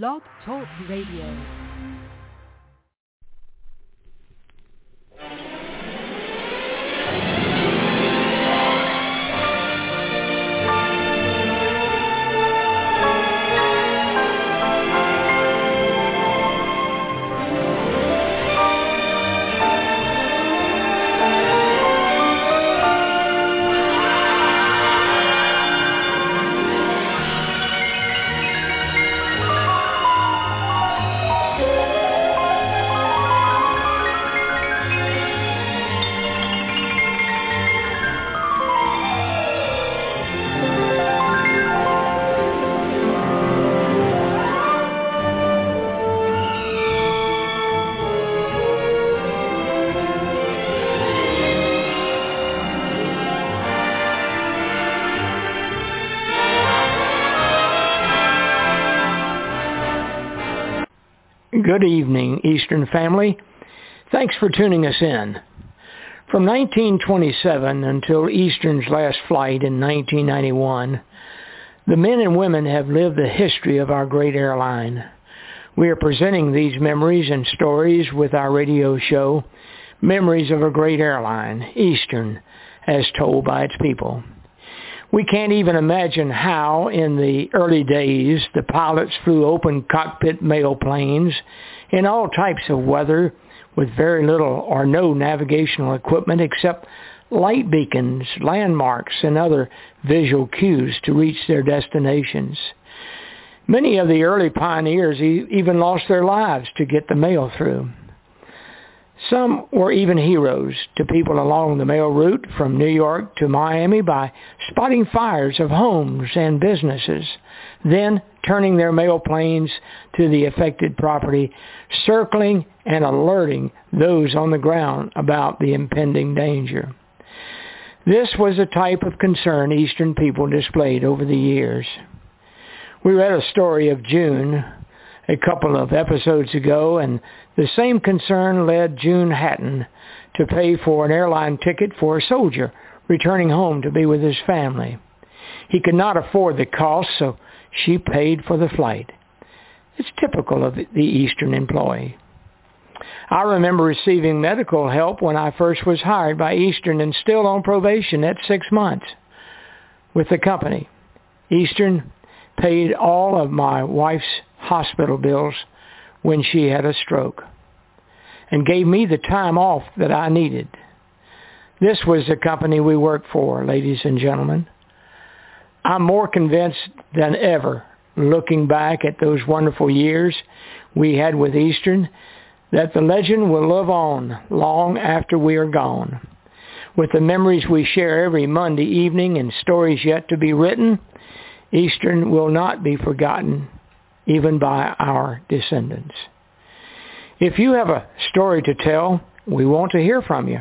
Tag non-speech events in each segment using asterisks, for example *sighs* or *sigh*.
Blog Talk Radio. Good evening, Eastern family. Thanks for tuning us in. From 1927 until Eastern's last flight in 1991, the men and women have lived the history of our great airline. We are presenting these memories and stories with our radio show, Memories of a Great Airline, Eastern, as told by its people. We can't even imagine how, in the early days, the pilots flew open cockpit mail planes in all types of weather with very little or no navigational equipment except light beacons, landmarks, and other visual cues to reach their destinations. Many of the early pioneers even lost their lives to get the mail through. Some were even heroes to people along the mail route from New York to Miami by spotting fires of homes and businesses, then turning their mail planes to the affected property, circling and alerting those on the ground about the impending danger. This was a type of concern Eastern people displayed over the years. We read a story of June a couple of episodes ago, and the same concern led June Hatton to pay for an airline ticket for a soldier returning home to be with his family. He could not afford the cost, so she paid for the flight. It's typical of the Eastern employee. I remember receiving medical help when I first was hired by Eastern and still on probation at six months with the company. Eastern paid all of my wife's hospital bills when she had a stroke and gave me the time off that I needed. This was the company we worked for, ladies and gentlemen. I'm more convinced than ever, looking back at those wonderful years we had with Eastern, that the legend will live on long after we are gone. With the memories we share every Monday evening and stories yet to be written, Eastern will not be forgotten even by our descendants. If you have a story to tell, we want to hear from you.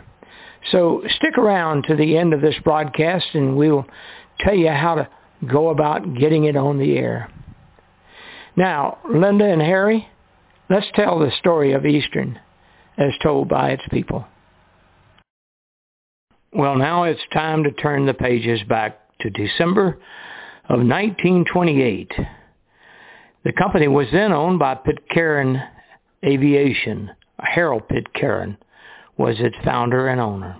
So stick around to the end of this broadcast and we'll tell you how to go about getting it on the air. Now, Linda and Harry, let's tell the story of Eastern as told by its people. Well, now it's time to turn the pages back to December of 1928. The company was then owned by Pitcairn Aviation. Harold Pitcairn was its founder and owner.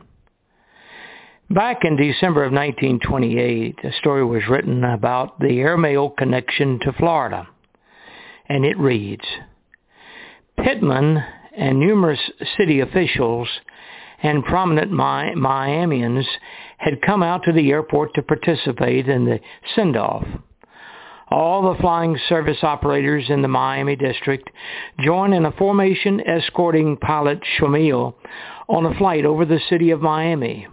Back in December of 1928, a story was written about the airmail connection to Florida, and it reads, Pittman and numerous city officials and prominent Mi- Miamians had come out to the airport to participate in the send-off all the flying service operators in the Miami district join in a formation escorting pilot Shamil on a flight over the city of Miami.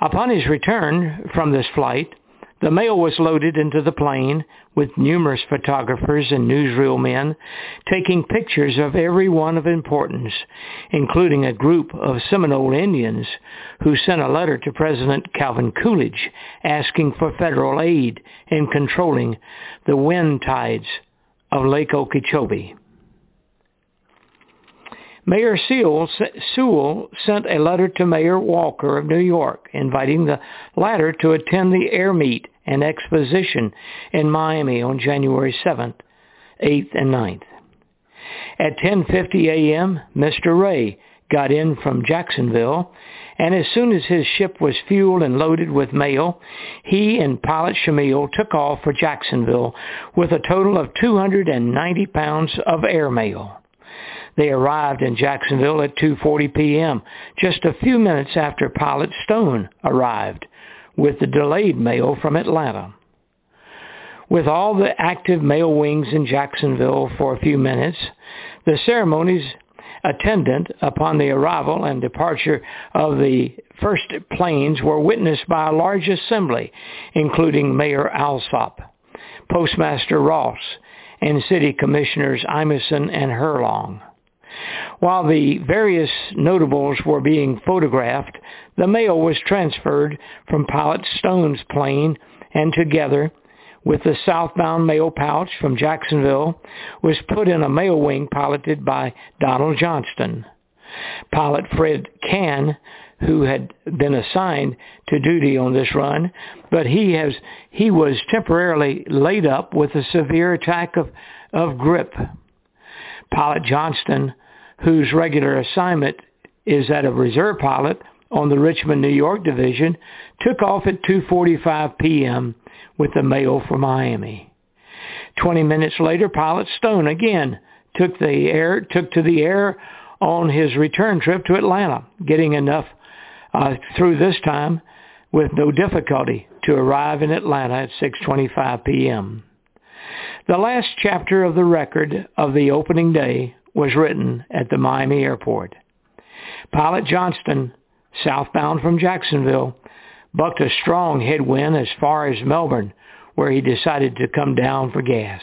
Upon his return from this flight, the mail was loaded into the plane with numerous photographers and newsreel men taking pictures of everyone of importance, including a group of Seminole Indians who sent a letter to President Calvin Coolidge asking for federal aid in controlling the wind tides of Lake Okeechobee. Mayor Sewell, sent a letter to Mayor Walker of New York inviting the latter to attend the air meet and exposition in Miami on January 7th 8th, and 9th. At 10.50 a.m., Mr. Ray got in from Jacksonville, and as soon as his ship was fueled and loaded with mail, he and pilot Shamil took off for Jacksonville with a total of 290 pounds of airmail. They arrived in Jacksonville at 2.40 p.m., just a few minutes after pilot Stone arrived with the delayed mail from Atlanta. With all the active mail wings in Jacksonville for a few minutes, the ceremonies attendant upon the arrival and departure of the first planes were witnessed by a large assembly, including Mayor Alsop, Postmaster Ross, and City Commissioners Imeson and Herlong. While the various notables were being photographed, the mail was transferred from Pilot Stone's plane and together with the southbound mail pouch from Jacksonville was put in a mail wing piloted by Donald Johnston. Pilot Fred Cann, who had been assigned to duty on this run, but he has he was temporarily laid up with a severe attack of, of grip. Pilot Johnston, whose regular assignment is that of reserve pilot on the Richmond, New York division, took off at 2.45 p.m with the mail from Miami. Twenty minutes later, Pilot Stone again took the air took to the air on his return trip to Atlanta, getting enough uh, through this time with no difficulty to arrive in Atlanta at 6:25 p.m. The last chapter of the record of the opening day was written at the Miami airport. Pilot Johnston, southbound from Jacksonville, bucked a strong headwind as far as Melbourne, where he decided to come down for gas.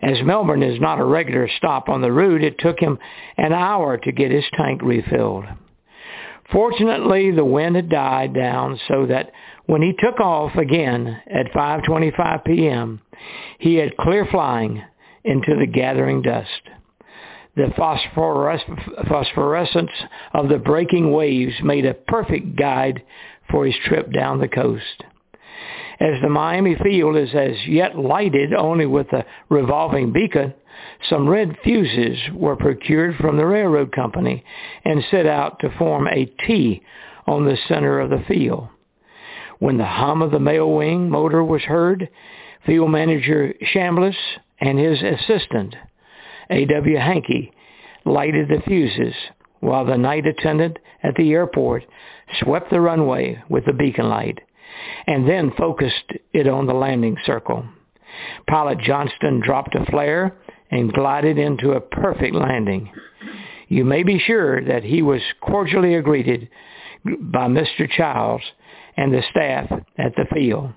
As Melbourne is not a regular stop on the route, it took him an hour to get his tank refilled. Fortunately, the wind had died down so that when he took off again at 5.25 p.m., he had clear flying into the gathering dust. The phosphorescence of the breaking waves made a perfect guide for his trip down the coast. As the Miami field is as yet lighted only with a revolving beacon, some red fuses were procured from the railroad company and set out to form a T on the center of the field. When the hum of the mail wing motor was heard, field manager Chambliss and his assistant, A.W. Hankey, lighted the fuses while the night attendant at the airport swept the runway with the beacon light, and then focused it on the landing circle. Pilot Johnston dropped a flare and glided into a perfect landing. You may be sure that he was cordially greeted by Mr. Childs and the staff at the field.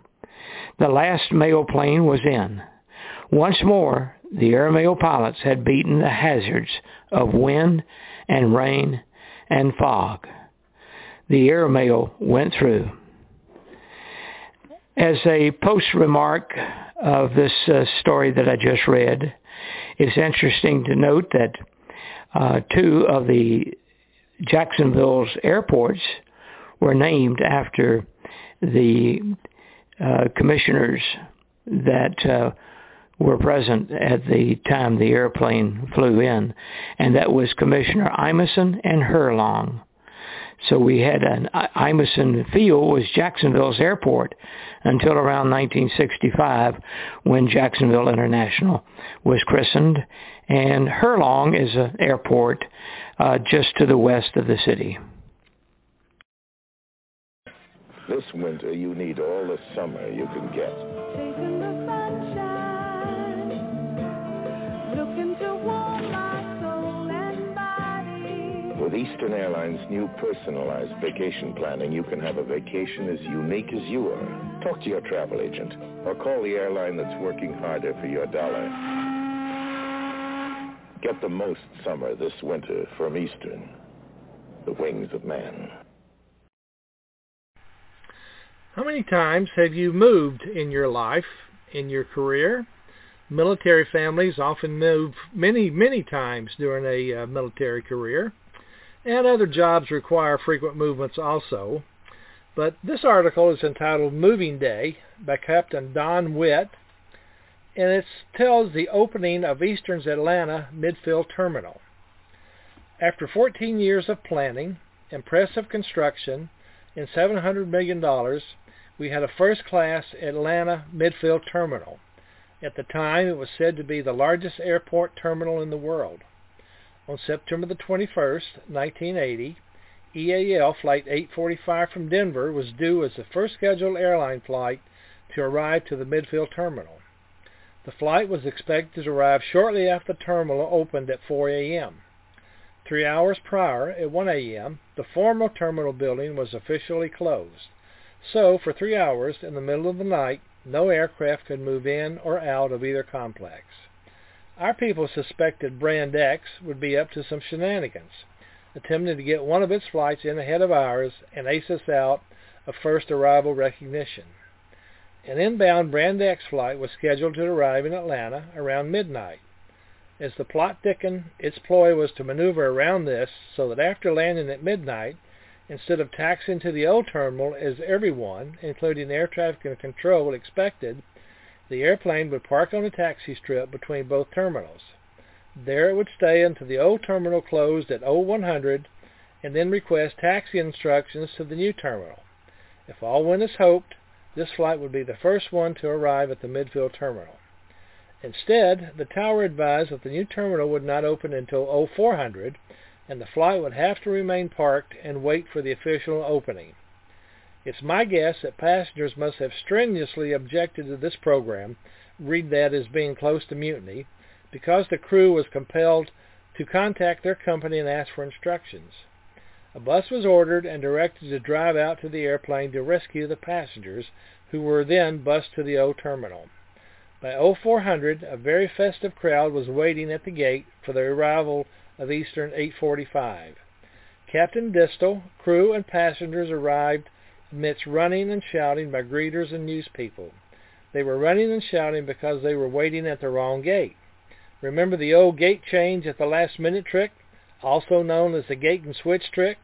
The last mail plane was in. Once more, the airmail pilots had beaten the hazards of wind and rain and fog the airmail went through. As a post remark of this uh, story that I just read, it's interesting to note that uh, two of the Jacksonville's airports were named after the uh, commissioners that uh, were present at the time the airplane flew in, and that was Commissioner Imeson and Herlong. So we had an Imeson Field was Jacksonville's airport until around 1965 when Jacksonville International was christened. And Herlong is an airport uh, just to the west of the city. This winter, you need all the summer you can get. With Eastern Airlines' new personalized vacation planning, you can have a vacation as unique as you are. Talk to your travel agent or call the airline that's working harder for your dollar. Get the most summer this winter from Eastern, the wings of man. How many times have you moved in your life, in your career? Military families often move many, many times during a uh, military career and other jobs require frequent movements also. But this article is entitled Moving Day by Captain Don Witt, and it tells the opening of Eastern's Atlanta Midfield Terminal. After 14 years of planning, impressive construction, and $700 million, we had a first-class Atlanta Midfield Terminal. At the time, it was said to be the largest airport terminal in the world. On September the 21st, 1980, EAL Flight 845 from Denver was due as the first scheduled airline flight to arrive to the Midfield Terminal. The flight was expected to arrive shortly after the terminal opened at 4 a.m. Three hours prior, at 1 a.m., the former terminal building was officially closed. So, for three hours in the middle of the night, no aircraft could move in or out of either complex. Our people suspected Brand X would be up to some shenanigans, attempting to get one of its flights in ahead of ours and ace us out of first arrival recognition. An inbound Brand X flight was scheduled to arrive in Atlanta around midnight. As the plot thickened, its ploy was to maneuver around this so that after landing at midnight, instead of taxiing to the old terminal as everyone, including air traffic control, expected, the airplane would park on a taxi strip between both terminals. There it would stay until the old terminal closed at 0100 and then request taxi instructions to the new terminal. If all went as hoped, this flight would be the first one to arrive at the Midfield terminal. Instead, the tower advised that the new terminal would not open until 0400 and the flight would have to remain parked and wait for the official opening. It's my guess that passengers must have strenuously objected to this program, read that as being close to mutiny, because the crew was compelled to contact their company and ask for instructions. A bus was ordered and directed to drive out to the airplane to rescue the passengers, who were then bused to the O terminal. By 0400, a very festive crowd was waiting at the gate for the arrival of Eastern 845. Captain Distel, crew, and passengers arrived amidst running and shouting by greeters and news people. They were running and shouting because they were waiting at the wrong gate. Remember the old gate change at the last minute trick? also known as the gate and switch trick.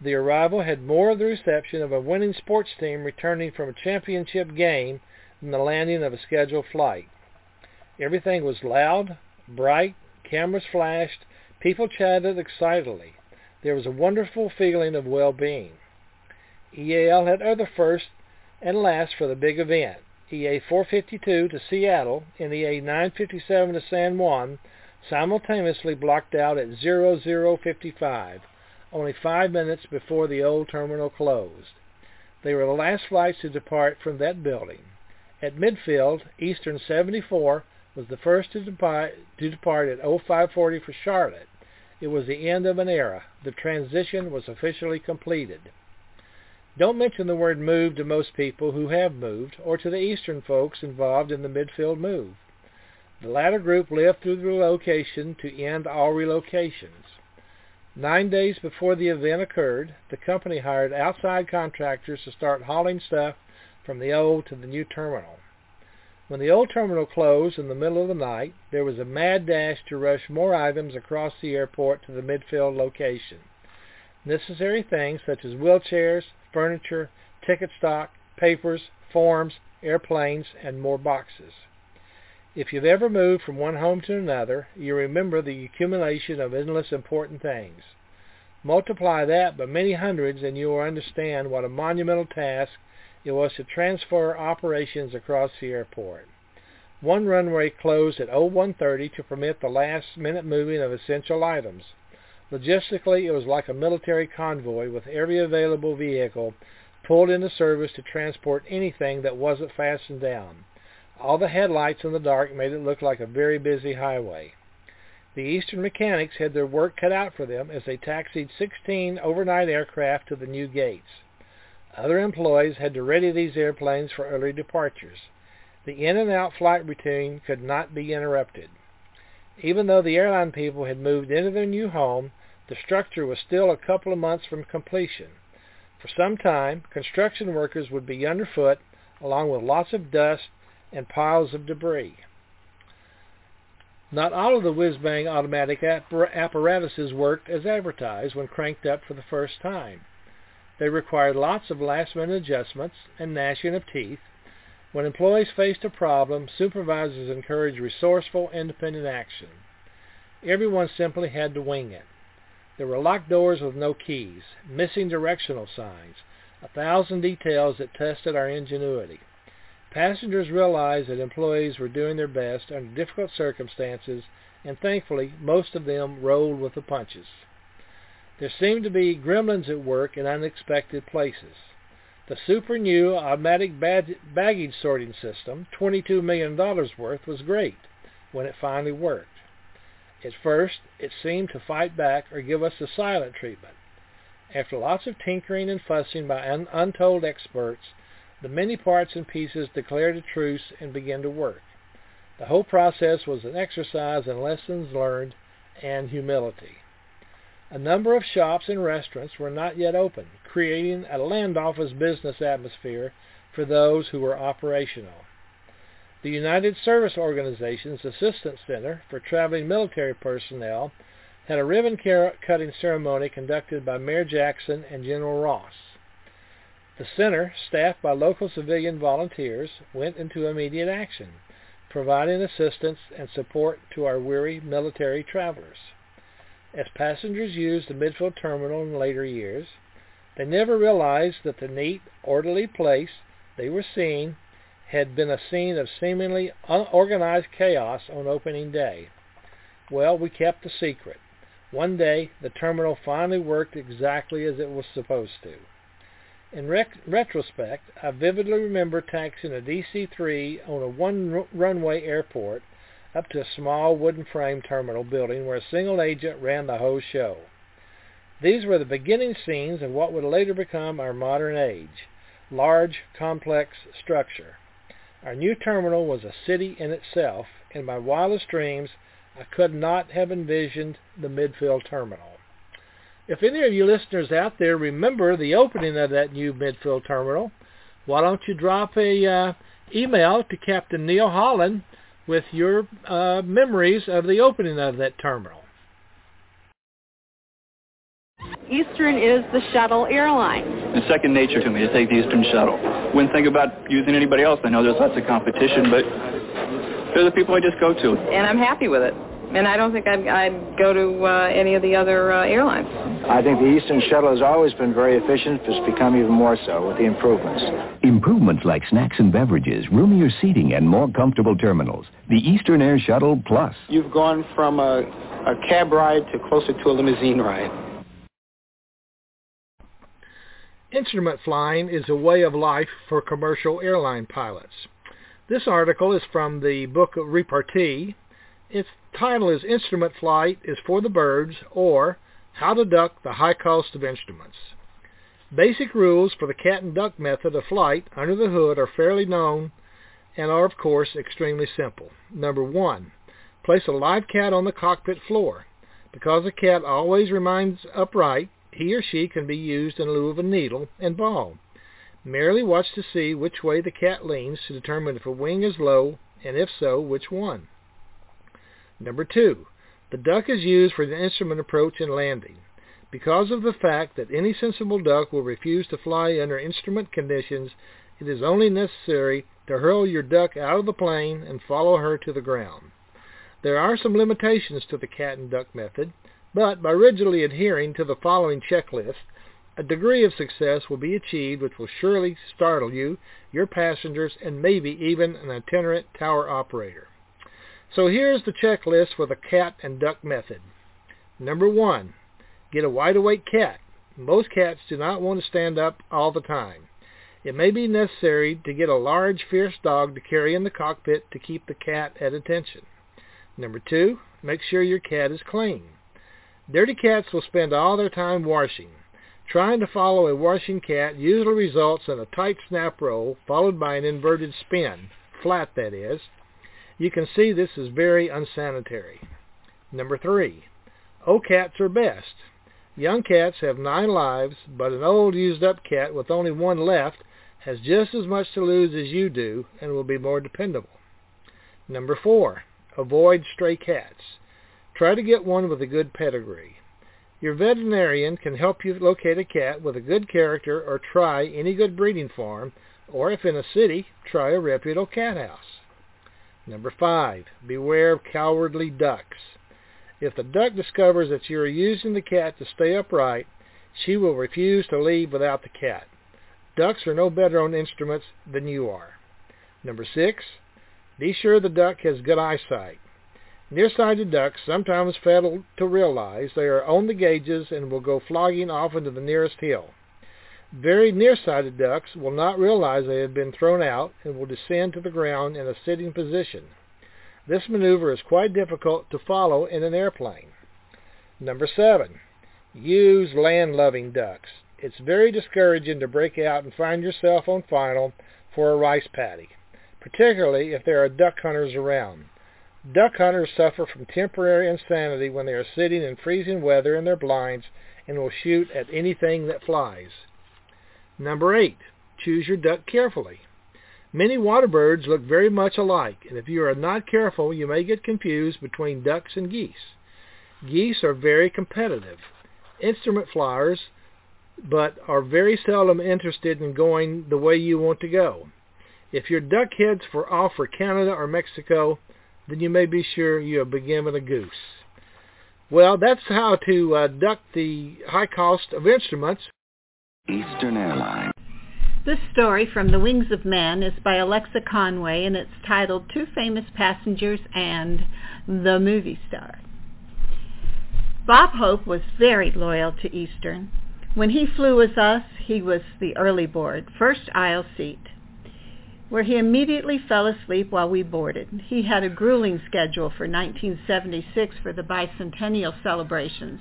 The arrival had more of the reception of a winning sports team returning from a championship game than the landing of a scheduled flight. Everything was loud, bright, cameras flashed, people chatted excitedly. There was a wonderful feeling of well-being. EAL had other firsts and lasts for the big event. EA 452 to Seattle and EA 957 to San Juan simultaneously blocked out at 0055, only five minutes before the old terminal closed. They were the last flights to depart from that building. At Midfield, Eastern 74 was the first to depart, at 0540 for Charlotte. It was the end of an era. The transition was officially completed. Don't mention the word move to most people who have moved, or to the Eastern folks involved in the Midfield move. The latter group lived through the relocation to end all relocations. Nine days before the event occurred, the company hired outside contractors to start hauling stuff from the old to the new terminal. When the old terminal closed in the middle of the night, there was a mad dash to rush more items across the airport to the midfield location. Necessary things such as wheelchairs, furniture, ticket stock, papers, forms, airplanes, and more boxes. If you've ever moved from one home to another, you remember the accumulation of endless important things. Multiply that by many hundreds and you will understand what a monumental task it was to transfer operations across the airport. One runway closed at 0130 to permit the last-minute moving of essential items. Logistically, it was like a military convoy with every available vehicle pulled into service to transport anything that wasn't fastened down. All the headlights in the dark made it look like a very busy highway. The Eastern mechanics had their work cut out for them as they taxied 16 overnight aircraft to the new gates. Other employees had to ready these airplanes for early departures. The in and out flight routine could not be interrupted. Even though the airline people had moved into their new home, the structure was still a couple of months from completion. For some time, construction workers would be underfoot, along with lots of dust and piles of debris. Not all of the whiz-bang automatic apparatuses worked as advertised when cranked up for the first time. They required lots of last-minute adjustments and gnashing of teeth, When employees faced a problem, supervisors encouraged resourceful, independent action. Everyone simply had to wing it. There were locked doors with no keys, missing directional signs, a thousand details that tested our ingenuity. Passengers realized that employees were doing their best under difficult circumstances, and thankfully most of them rolled with the punches. There seemed to be gremlins at work in unexpected places. The super new automatic baggage sorting system, $22 million worth, was great when it finally worked. At first, it seemed to fight back or give us the silent treatment. After lots of tinkering and fussing by un- untold experts, the many parts and pieces declared a truce and began to work. The whole process was an exercise in lessons learned and humility. A number of shops and restaurants were not yet open, creating a land office business atmosphere for those who were operational. The United Service Organization's Assistance Center for Traveling Military Personnel had a ribbon cutting ceremony conducted by Mayor Jackson and General Ross. The center, staffed by local civilian volunteers, went into immediate action, providing assistance and support to our weary military travelers. As passengers used the Midfield Terminal in later years, they never realized that the neat, orderly place they were seeing had been a scene of seemingly unorganized chaos on opening day. Well, we kept the secret. One day, the terminal finally worked exactly as it was supposed to. In rec- retrospect, I vividly remember taxiing a DC-3 on a one-runway airport up to a small wooden frame terminal building where a single agent ran the whole show. These were the beginning scenes of what would later become our modern age, large, complex structure. Our new terminal was a city in itself. In my wildest dreams, I could not have envisioned the Midfield terminal. If any of you listeners out there remember the opening of that new Midfield terminal, why don't you drop a uh, email to Captain Neil Holland with your uh, memories of the opening of that terminal. Eastern is the shuttle airline. It's second nature to me to take the Eastern shuttle. Wouldn't think about using anybody else. I know there's lots of competition, but they're the people I just go to. And I'm happy with it and I don't think I'd, I'd go to uh, any of the other uh, airlines. I think the Eastern Shuttle has always been very efficient. It's become even more so with the improvements. Improvements like snacks and beverages, roomier seating, and more comfortable terminals. The Eastern Air Shuttle Plus. You've gone from a, a cab ride to closer to a limousine ride. Instrument flying is a way of life for commercial airline pilots. This article is from the book Repartee, its title is Instrument Flight is for the Birds or How to Duck the High Cost of Instruments. Basic rules for the cat and duck method of flight under the hood are fairly known and are of course extremely simple. Number one, place a live cat on the cockpit floor. Because the cat always remains upright, he or she can be used in lieu of a needle and ball. Merely watch to see which way the cat leans to determine if a wing is low, and if so, which one. Number two, the duck is used for the instrument approach and landing. Because of the fact that any sensible duck will refuse to fly under instrument conditions, it is only necessary to hurl your duck out of the plane and follow her to the ground. There are some limitations to the cat and duck method, but by rigidly adhering to the following checklist, a degree of success will be achieved which will surely startle you, your passengers, and maybe even an itinerant tower operator. So here's the checklist for the cat and duck method. Number one, get a wide awake cat. Most cats do not want to stand up all the time. It may be necessary to get a large, fierce dog to carry in the cockpit to keep the cat at attention. Number two, make sure your cat is clean. Dirty cats will spend all their time washing. Trying to follow a washing cat usually results in a tight snap roll followed by an inverted spin, flat that is, you can see this is very unsanitary. Number three, old cats are best. Young cats have nine lives, but an old used up cat with only one left has just as much to lose as you do and will be more dependable. Number four, avoid stray cats. Try to get one with a good pedigree. Your veterinarian can help you locate a cat with a good character or try any good breeding farm or if in a city, try a reputable cat house. Number five, beware of cowardly ducks. If the duck discovers that you are using the cat to stay upright, she will refuse to leave without the cat. Ducks are no better on instruments than you are. Number six, be sure the duck has good eyesight. Nearsighted ducks sometimes fail to realize they are on the gauges and will go flogging off into the nearest hill. Very nearsighted ducks will not realize they have been thrown out and will descend to the ground in a sitting position. This maneuver is quite difficult to follow in an airplane. Number seven, use land-loving ducks. It's very discouraging to break out and find yourself on final for a rice paddy, particularly if there are duck hunters around. Duck hunters suffer from temporary insanity when they are sitting in freezing weather in their blinds and will shoot at anything that flies. Number eight, choose your duck carefully. Many water birds look very much alike, and if you are not careful, you may get confused between ducks and geese. Geese are very competitive, instrument flyers, but are very seldom interested in going the way you want to go. If your duck heads for off for Canada or Mexico, then you may be sure you have been given a goose. Well, that's how to uh, duck the high cost of instruments. Eastern Airlines. This story from The Wings of Man is by Alexa Conway and it's titled Two Famous Passengers and the Movie Star. Bob Hope was very loyal to Eastern. When he flew with us, he was the early board, first aisle seat, where he immediately fell asleep while we boarded. He had a grueling schedule for 1976 for the bicentennial celebrations.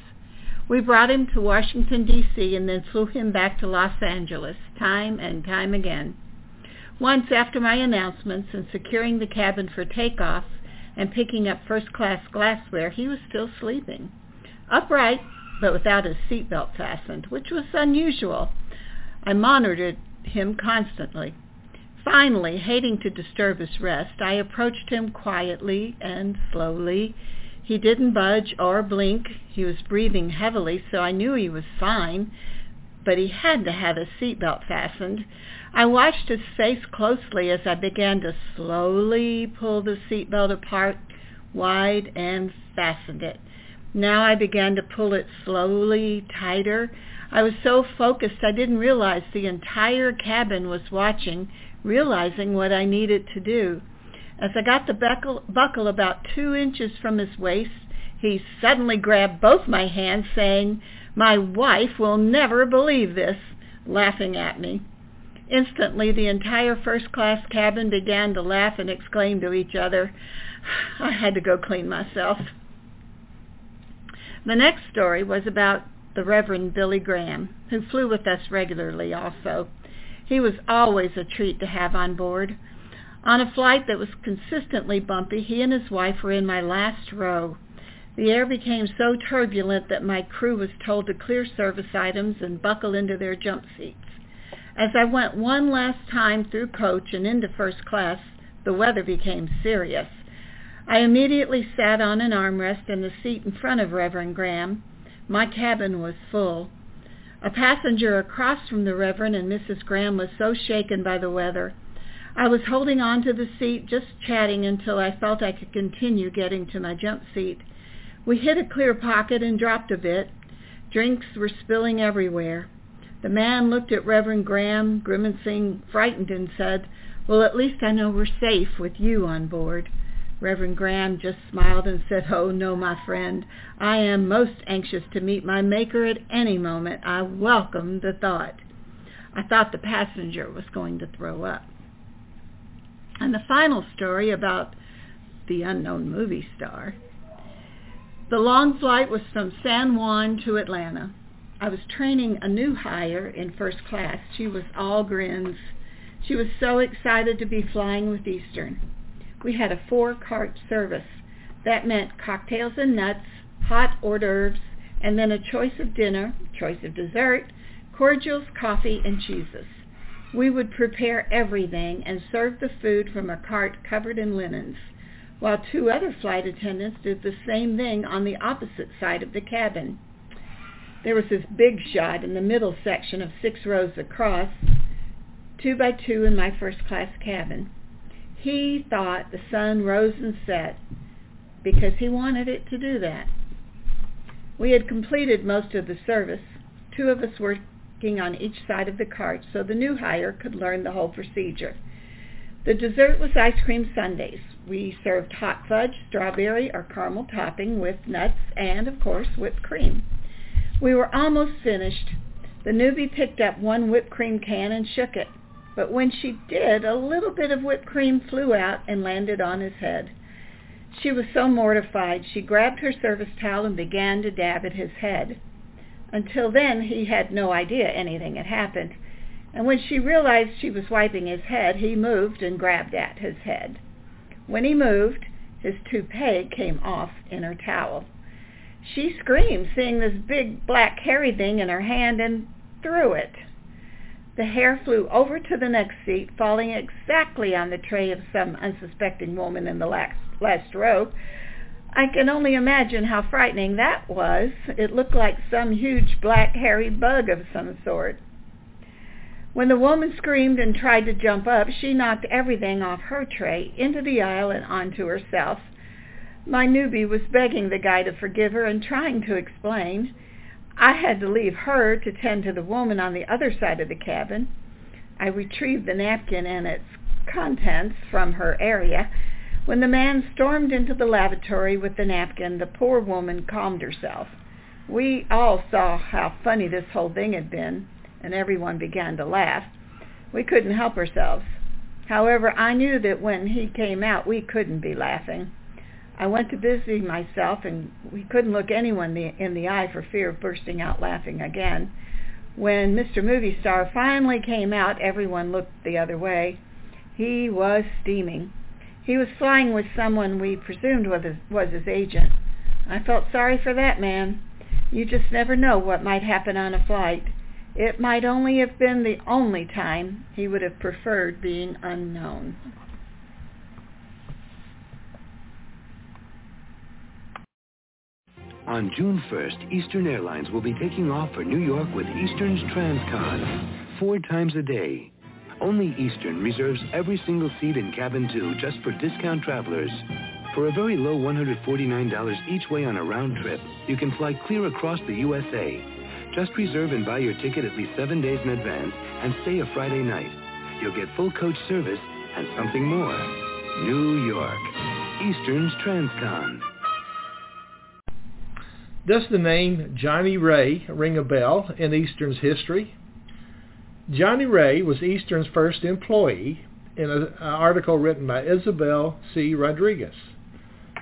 We brought him to Washington, D.C., and then flew him back to Los Angeles, time and time again. Once, after my announcements and securing the cabin for takeoff and picking up first-class glassware, he was still sleeping. Upright, but without his seatbelt fastened, which was unusual. I monitored him constantly. Finally, hating to disturb his rest, I approached him quietly and slowly he didn't budge or blink. He was breathing heavily, so I knew he was fine, but he had to have his seatbelt fastened. I watched his face closely as I began to slowly pull the seatbelt apart wide and fastened it. Now I began to pull it slowly tighter. I was so focused I didn't realize the entire cabin was watching, realizing what I needed to do. As I got the buckle, buckle about two inches from his waist, he suddenly grabbed both my hands, saying, My wife will never believe this, laughing at me. Instantly, the entire first-class cabin began to laugh and exclaim to each other. *sighs* I had to go clean myself. The next story was about the Reverend Billy Graham, who flew with us regularly also. He was always a treat to have on board. On a flight that was consistently bumpy, he and his wife were in my last row. The air became so turbulent that my crew was told to clear service items and buckle into their jump seats. As I went one last time through coach and into first class, the weather became serious. I immediately sat on an armrest in the seat in front of Reverend Graham. My cabin was full. A passenger across from the Reverend and Mrs. Graham was so shaken by the weather I was holding on to the seat, just chatting until I felt I could continue getting to my jump seat. We hit a clear pocket and dropped a bit. Drinks were spilling everywhere. The man looked at Reverend Graham, grimacing, frightened, and said, Well, at least I know we're safe with you on board. Reverend Graham just smiled and said, Oh, no, my friend. I am most anxious to meet my Maker at any moment. I welcome the thought. I thought the passenger was going to throw up. And the final story about the unknown movie star. The long flight was from San Juan to Atlanta. I was training a new hire in first class. She was all grins. She was so excited to be flying with Eastern. We had a four-cart service. That meant cocktails and nuts, hot hors d'oeuvres, and then a choice of dinner, choice of dessert, cordials, coffee, and cheeses. We would prepare everything and serve the food from a cart covered in linens, while two other flight attendants did the same thing on the opposite side of the cabin. There was this big shot in the middle section of six rows across. two by two in my first class cabin. He thought the sun rose and set because he wanted it to do that. We had completed most of the service, two of us on each side of the cart so the new hire could learn the whole procedure. The dessert was ice cream sundaes. We served hot fudge, strawberry, or caramel topping with nuts and, of course, whipped cream. We were almost finished. The newbie picked up one whipped cream can and shook it, but when she did, a little bit of whipped cream flew out and landed on his head. She was so mortified, she grabbed her service towel and began to dab at his head. Until then, he had no idea anything had happened, and when she realized she was wiping his head, he moved and grabbed at his head. When he moved, his toupee came off in her towel. She screamed, seeing this big black hairy thing in her hand, and threw it. The hair flew over to the next seat, falling exactly on the tray of some unsuspecting woman in the last, last row. I can only imagine how frightening that was. It looked like some huge black hairy bug of some sort. When the woman screamed and tried to jump up, she knocked everything off her tray, into the aisle, and onto herself. My newbie was begging the guy to forgive her and trying to explain. I had to leave her to tend to the woman on the other side of the cabin. I retrieved the napkin and its contents from her area. When the man stormed into the lavatory with the napkin, the poor woman calmed herself. We all saw how funny this whole thing had been, and everyone began to laugh. We couldn't help ourselves. However, I knew that when he came out, we couldn't be laughing. I went to busy myself, and we couldn't look anyone in the eye for fear of bursting out laughing again. When Mr. Movie Star finally came out, everyone looked the other way. He was steaming. He was flying with someone we presumed was his, was his agent. I felt sorry for that man. You just never know what might happen on a flight. It might only have been the only time he would have preferred being unknown. On June 1st, Eastern Airlines will be taking off for New York with Eastern's Transcon, four times a day. Only Eastern reserves every single seat in cabin 2 just for discount travelers. For a very low $149 each way on a round trip, you can fly clear across the USA. Just reserve and buy your ticket at least seven days in advance and stay a Friday night. You'll get full coach service and something more. New York. Eastern's Transcon. Does the name Johnny Ray ring a bell in Eastern's history? Johnny Ray was Eastern's first employee in an article written by Isabel C. Rodriguez.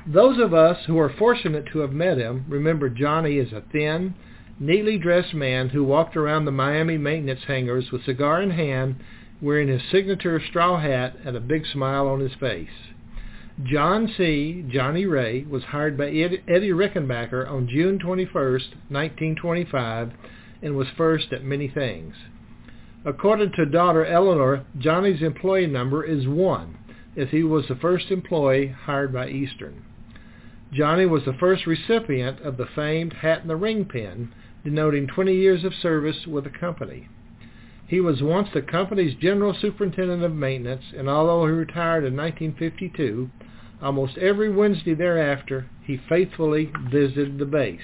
Those of us who are fortunate to have met him remember Johnny as a thin, neatly dressed man who walked around the Miami maintenance hangars with cigar in hand, wearing his signature straw hat and a big smile on his face. John C. Johnny Ray was hired by Eddie Rickenbacker on June 21, 1925, and was first at many things. According to daughter Eleanor, Johnny's employee number is 1, as he was the first employee hired by Eastern. Johnny was the first recipient of the famed Hat in the Ring pin, denoting 20 years of service with the company. He was once the company's general superintendent of maintenance, and although he retired in 1952, almost every Wednesday thereafter he faithfully visited the base.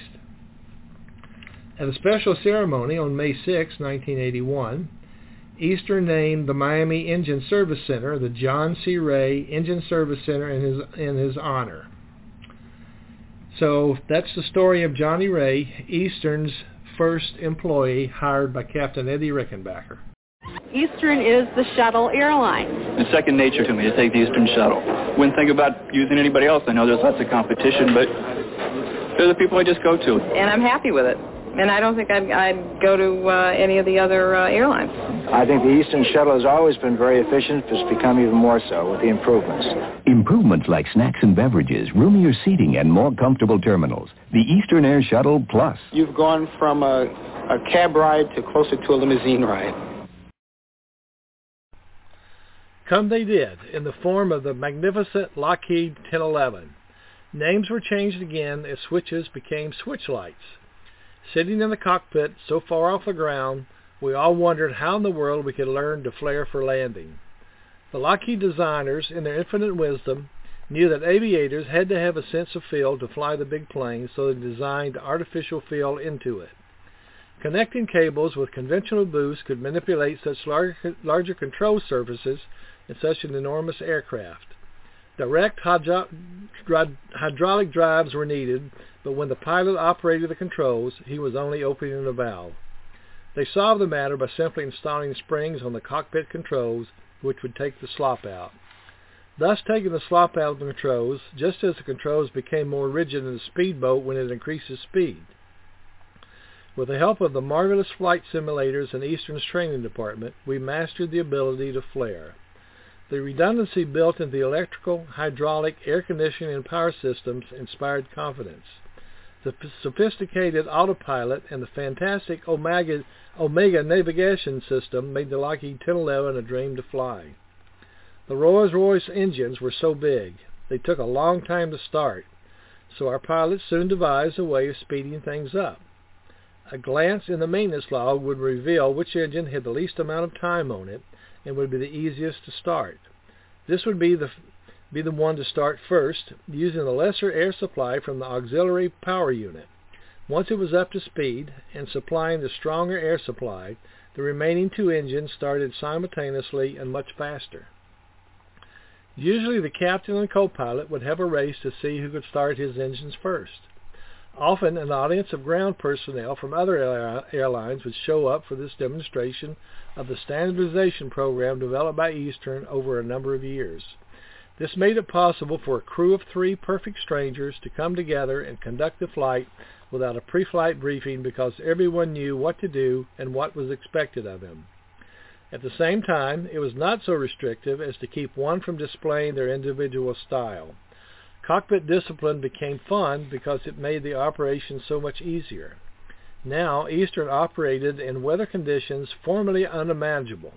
At a special ceremony on May 6, 1981, Eastern named the Miami Engine Service Center the John C. Ray Engine Service Center in his, in his honor. So that's the story of Johnny Ray, Eastern's first employee hired by Captain Eddie Rickenbacker. Eastern is the shuttle airline. It's second nature to me to take the Eastern shuttle. Wouldn't think about using anybody else. I know there's lots of competition, but they're the people I just go to. And I'm happy with it. And I don't think I'd, I'd go to uh, any of the other uh, airlines. I think the Eastern shuttle has always been very efficient. It's become even more so with the improvements. Improvements like snacks and beverages, roomier seating, and more comfortable terminals. The Eastern Air Shuttle Plus. You've gone from a, a cab ride to closer to a limousine ride. Come they did, in the form of the magnificent Lockheed 1011. Names were changed again as switches became switch lights. Sitting in the cockpit so far off the ground we all wondered how in the world we could learn to flare for landing. The Lockheed designers, in their infinite wisdom, knew that aviators had to have a sense of feel to fly the big plane, so they designed artificial feel into it. Connecting cables with conventional boosts could manipulate such larger, larger control surfaces in such an enormous aircraft. Direct hydro- hydraulic drives were needed, but when the pilot operated the controls, he was only opening a valve. They solved the matter by simply installing springs on the cockpit controls, which would take the slop out. Thus taking the slop out of the controls, just as the controls became more rigid in the speedboat when it increases speed. With the help of the marvelous flight simulators in Eastern's training department, we mastered the ability to flare. The redundancy built into the electrical, hydraulic, air conditioning, and power systems inspired confidence. The sophisticated autopilot and the fantastic Omega, Omega navigation system made the Lockheed 1011 a dream to fly. The Rolls-Royce engines were so big, they took a long time to start, so our pilots soon devised a way of speeding things up. A glance in the maintenance log would reveal which engine had the least amount of time on it and would be the easiest to start. This would be the be the one to start first, using the lesser air supply from the auxiliary power unit. Once it was up to speed and supplying the stronger air supply, the remaining two engines started simultaneously and much faster. Usually the captain and co-pilot would have a race to see who could start his engines first. Often an audience of ground personnel from other airlines would show up for this demonstration of the standardization program developed by Eastern over a number of years. This made it possible for a crew of three perfect strangers to come together and conduct the flight without a pre-flight briefing because everyone knew what to do and what was expected of them. At the same time, it was not so restrictive as to keep one from displaying their individual style. Cockpit discipline became fun because it made the operation so much easier. Now, Eastern operated in weather conditions formerly unimaginable.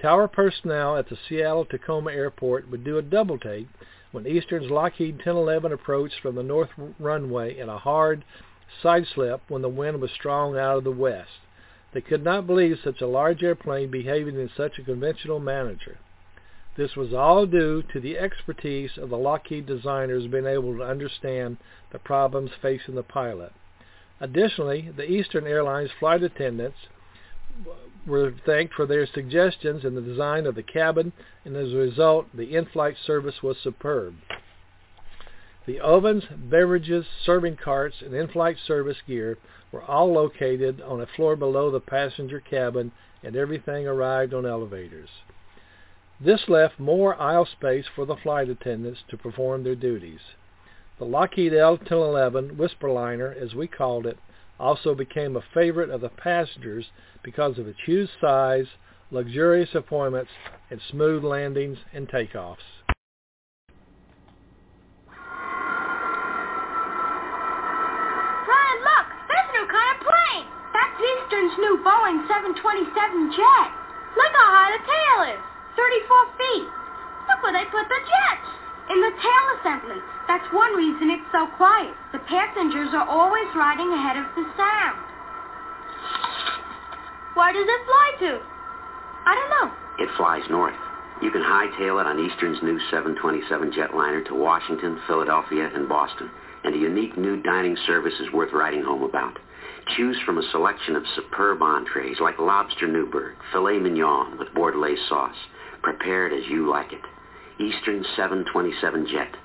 Tower personnel at the Seattle-Tacoma airport would do a double take when Eastern's Lockheed 1011 approached from the north runway in a hard side slip when the wind was strong out of the west. They could not believe such a large airplane behaving in such a conventional manner. This was all due to the expertise of the Lockheed designers being able to understand the problems facing the pilot. Additionally, the Eastern Airlines flight attendants were thanked for their suggestions in the design of the cabin, and as a result, the in-flight service was superb. The ovens, beverages, serving carts, and in-flight service gear were all located on a floor below the passenger cabin, and everything arrived on elevators. This left more aisle space for the flight attendants to perform their duties. The Lockheed L-1011 Whisperliner, as we called it, also became a favorite of the passengers because of its huge size, luxurious appointments, and smooth landings and takeoffs. Brian, look! There's a new kind of plane! That's Eastern's new Boeing 727 jet. Look how high the tail is! 34 feet. Look where they put the jets. In the tail assembly. That's one reason it's so quiet. The passengers are always riding ahead of the sound. Where does it fly to? I don't know. It flies north. You can hightail it on Eastern's new 727 jetliner to Washington, Philadelphia, and Boston. And a unique new dining service is worth writing home about. Choose from a selection of superb entrees like lobster Newburg, filet mignon with Bordelaise sauce, prepared as you like it. Eastern 727 Jet.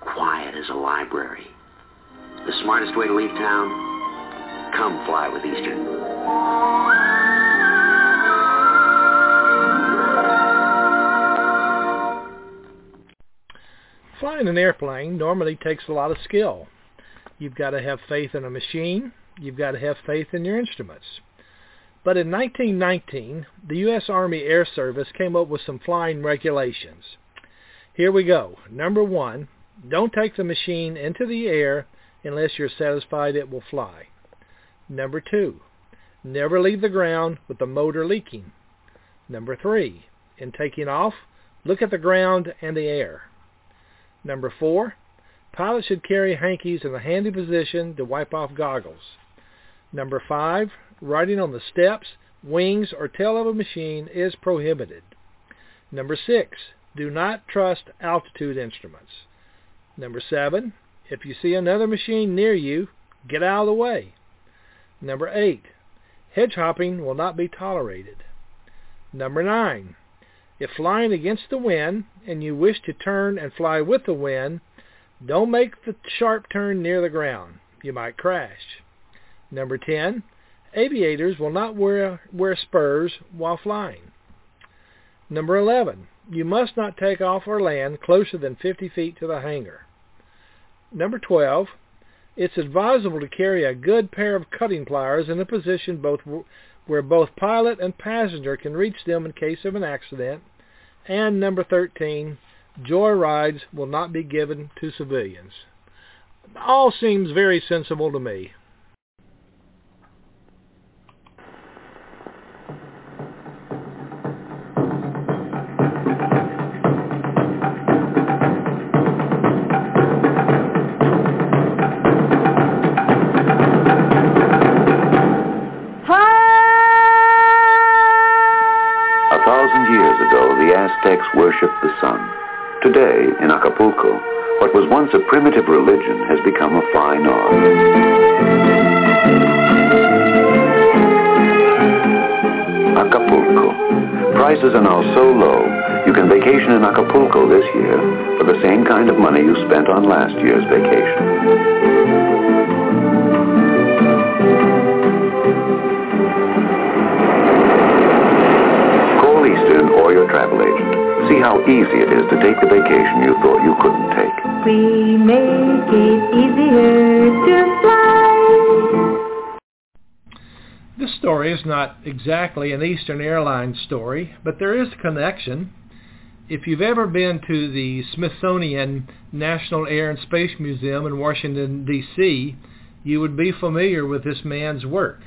Quiet as a library. The smartest way to leave town? Come fly with Eastern. Flying an airplane normally takes a lot of skill. You've got to have faith in a machine. You've got to have faith in your instruments. But in 1919, the U.S. Army Air Service came up with some flying regulations. Here we go. Number one, don't take the machine into the air unless you're satisfied it will fly. Number two, never leave the ground with the motor leaking. Number three, in taking off, look at the ground and the air. Number four, pilots should carry hankies in a handy position to wipe off goggles. Number five, riding on the steps, wings, or tail of a machine is prohibited. Number six, do not trust altitude instruments. Number seven, if you see another machine near you, get out of the way. Number eight, hedge hopping will not be tolerated. Number nine, if flying against the wind and you wish to turn and fly with the wind, don't make the sharp turn near the ground. You might crash. Number 10, aviators will not wear, wear spurs while flying. Number 11, you must not take off or land closer than 50 feet to the hangar. Number 12, it's advisable to carry a good pair of cutting pliers in a position both where both pilot and passenger can reach them in case of an accident. And number 13, joy rides will not be given to civilians. All seems very sensible to me. Worshipped the sun. Today, in Acapulco, what was once a primitive religion has become a fine art. Acapulco. Prices are now so low, you can vacation in Acapulco this year for the same kind of money you spent on last year's vacation. Call Eastern or your travel agent. See how easy it is to take the vacation you thought you couldn't take. We make it easier to fly. This story is not exactly an Eastern Airlines story, but there is a connection. If you've ever been to the Smithsonian National Air and Space Museum in Washington, D.C., you would be familiar with this man's work.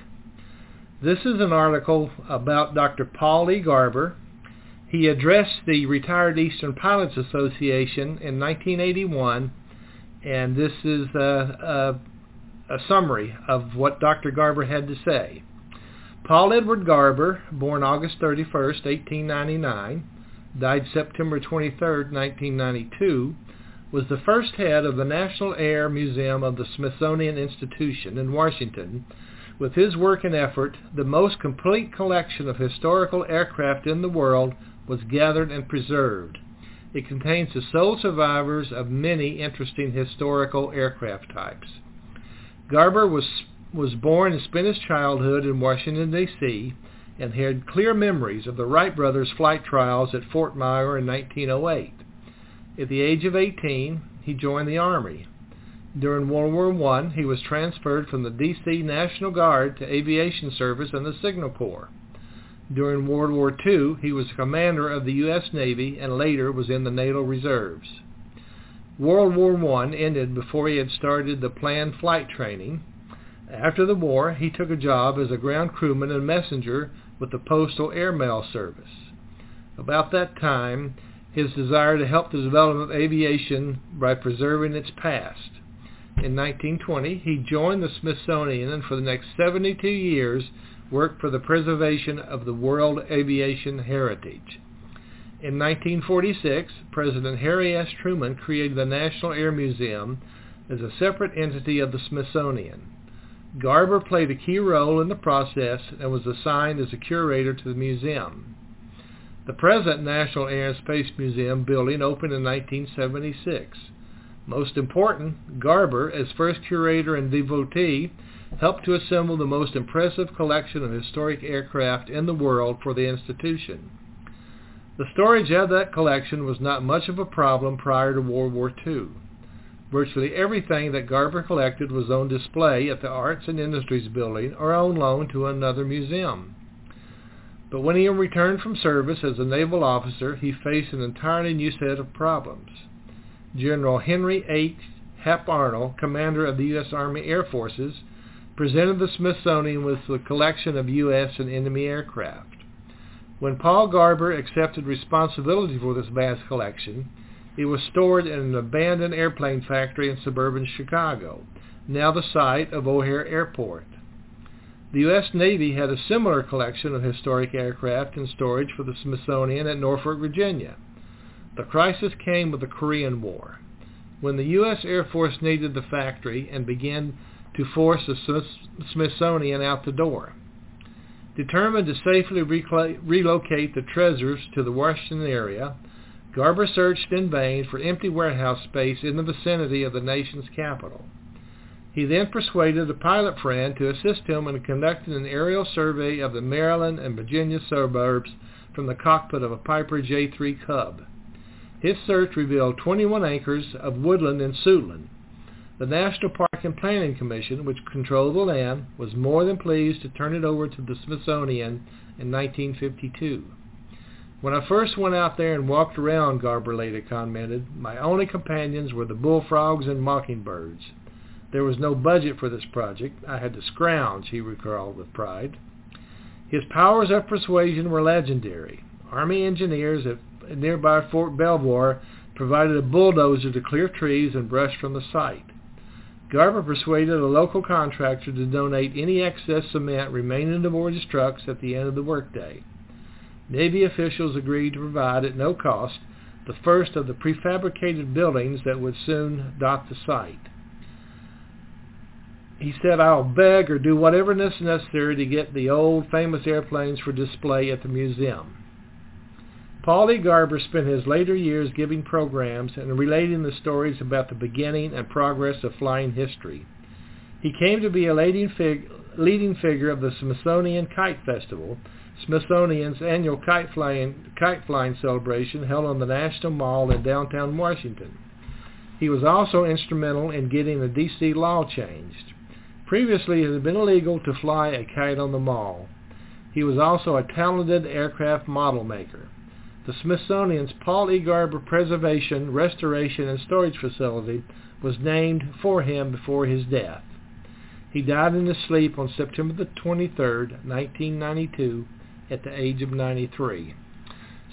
This is an article about Dr. Paul E. Garber, he addressed the Retired Eastern Pilots Association in 1981, and this is a, a, a summary of what Dr. Garber had to say. Paul Edward Garber, born August 31, 1899, died September 23, 1992, was the first head of the National Air Museum of the Smithsonian Institution in Washington. With his work and effort, the most complete collection of historical aircraft in the world was gathered and preserved. It contains the sole survivors of many interesting historical aircraft types. Garber was, was born and spent his childhood in Washington, D.C., and had clear memories of the Wright brothers' flight trials at Fort Myer in 1908. At the age of 18, he joined the Army. During World War I, he was transferred from the D.C. National Guard to aviation service in the Signal Corps. During World War II, he was commander of the U.S. Navy and later was in the Naval Reserves. World War I ended before he had started the planned flight training. After the war, he took a job as a ground crewman and messenger with the Postal Air Mail Service. About that time, his desire to help the development of aviation by preserving its past. In 1920, he joined the Smithsonian and for the next 72 years worked for the preservation of the world aviation heritage. In 1946, President Harry S. Truman created the National Air Museum as a separate entity of the Smithsonian. Garber played a key role in the process and was assigned as a curator to the museum. The present National Air and Space Museum building opened in 1976. Most important, Garber, as first curator and devotee, helped to assemble the most impressive collection of historic aircraft in the world for the institution. The storage of that collection was not much of a problem prior to World War II. Virtually everything that Garber collected was on display at the Arts and Industries Building or on loan to another museum. But when he returned from service as a naval officer, he faced an entirely new set of problems. General Henry H. Hap Arnold, commander of the U.S. Army Air Forces, presented the Smithsonian with a collection of U.S. and enemy aircraft. When Paul Garber accepted responsibility for this vast collection, it was stored in an abandoned airplane factory in suburban Chicago, now the site of O'Hare Airport. The U.S. Navy had a similar collection of historic aircraft in storage for the Smithsonian at Norfolk, Virginia. The crisis came with the Korean War, when the U.S. Air Force needed the factory and began to force the Smithsonian out the door. Determined to safely relocate the treasures to the Washington area, Garber searched in vain for empty warehouse space in the vicinity of the nation's capital. He then persuaded a pilot friend to assist him in conducting an aerial survey of the Maryland and Virginia suburbs from the cockpit of a Piper J-3 Cub. His search revealed 21 acres of woodland in Suitland. The National Park and Planning Commission, which controlled the land, was more than pleased to turn it over to the Smithsonian in 1952. When I first went out there and walked around, Garber later commented, my only companions were the bullfrogs and mockingbirds. There was no budget for this project. I had to scrounge, he recalled with pride. His powers of persuasion were legendary. Army engineers at nearby Fort Belvoir provided a bulldozer to clear trees and brush from the site. Garber persuaded a local contractor to donate any excess cement remaining aboard his trucks at the end of the workday. Navy officials agreed to provide at no cost the first of the prefabricated buildings that would soon dot the site. He said, I'll beg or do whatever is necessary to get the old famous airplanes for display at the museum. Paul E. Garber spent his later years giving programs and relating the stories about the beginning and progress of flying history. He came to be a leading, fig- leading figure of the Smithsonian Kite Festival, Smithsonian's annual kite flying, kite flying celebration held on the National Mall in downtown Washington. He was also instrumental in getting the D.C. law changed. Previously, it had been illegal to fly a kite on the mall. He was also a talented aircraft model maker. The Smithsonian's Paul E. Garber Preservation, Restoration, and Storage Facility was named for him before his death. He died in his sleep on September the 23rd, 1992, at the age of 93.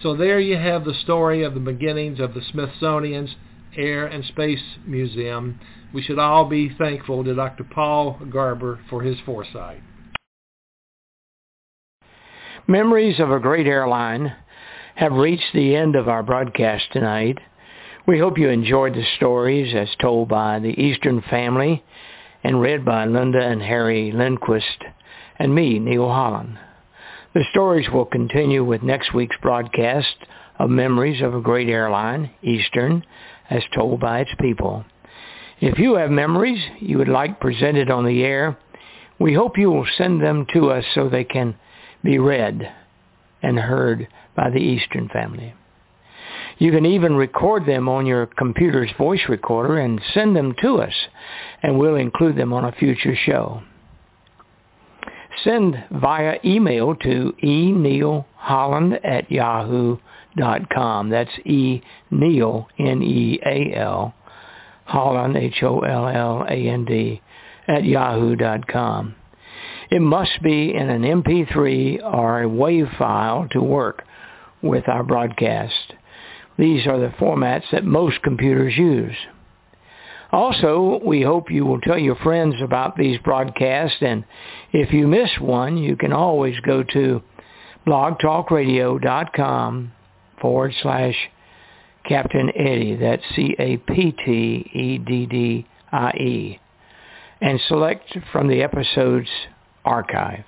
So there you have the story of the beginnings of the Smithsonian's Air and Space Museum we should all be thankful to Dr. Paul Garber for his foresight. Memories of a great airline have reached the end of our broadcast tonight. We hope you enjoyed the stories as told by the Eastern family and read by Linda and Harry Lindquist and me, Neal Holland. The stories will continue with next week's broadcast of Memories of a Great Airline, Eastern, as told by its people. If you have memories you would like presented on the air, we hope you will send them to us so they can be read and heard by the Eastern family. You can even record them on your computer's voice recorder and send them to us, and we'll include them on a future show. Send via email to enealholland at yahoo.com. That's e neal, N-E-A-L, Holland, H-O-L-L-A-N-D, at yahoo.com. It must be in an MP3 or a WAV file to work with our broadcast. These are the formats that most computers use. Also, we hope you will tell your friends about these broadcasts, and if you miss one, you can always go to blogtalkradio.com forward slash Captain Eddie, that's C-A-P-T-E-D-D-I-E, and select from the episode's archive.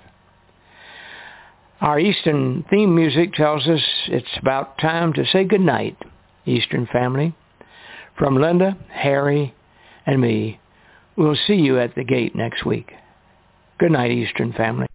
Our Eastern theme music tells us it's about time to say goodnight, Eastern family. From Linda, Harry, and me, we'll see you at the gate next week. Good night, Eastern family.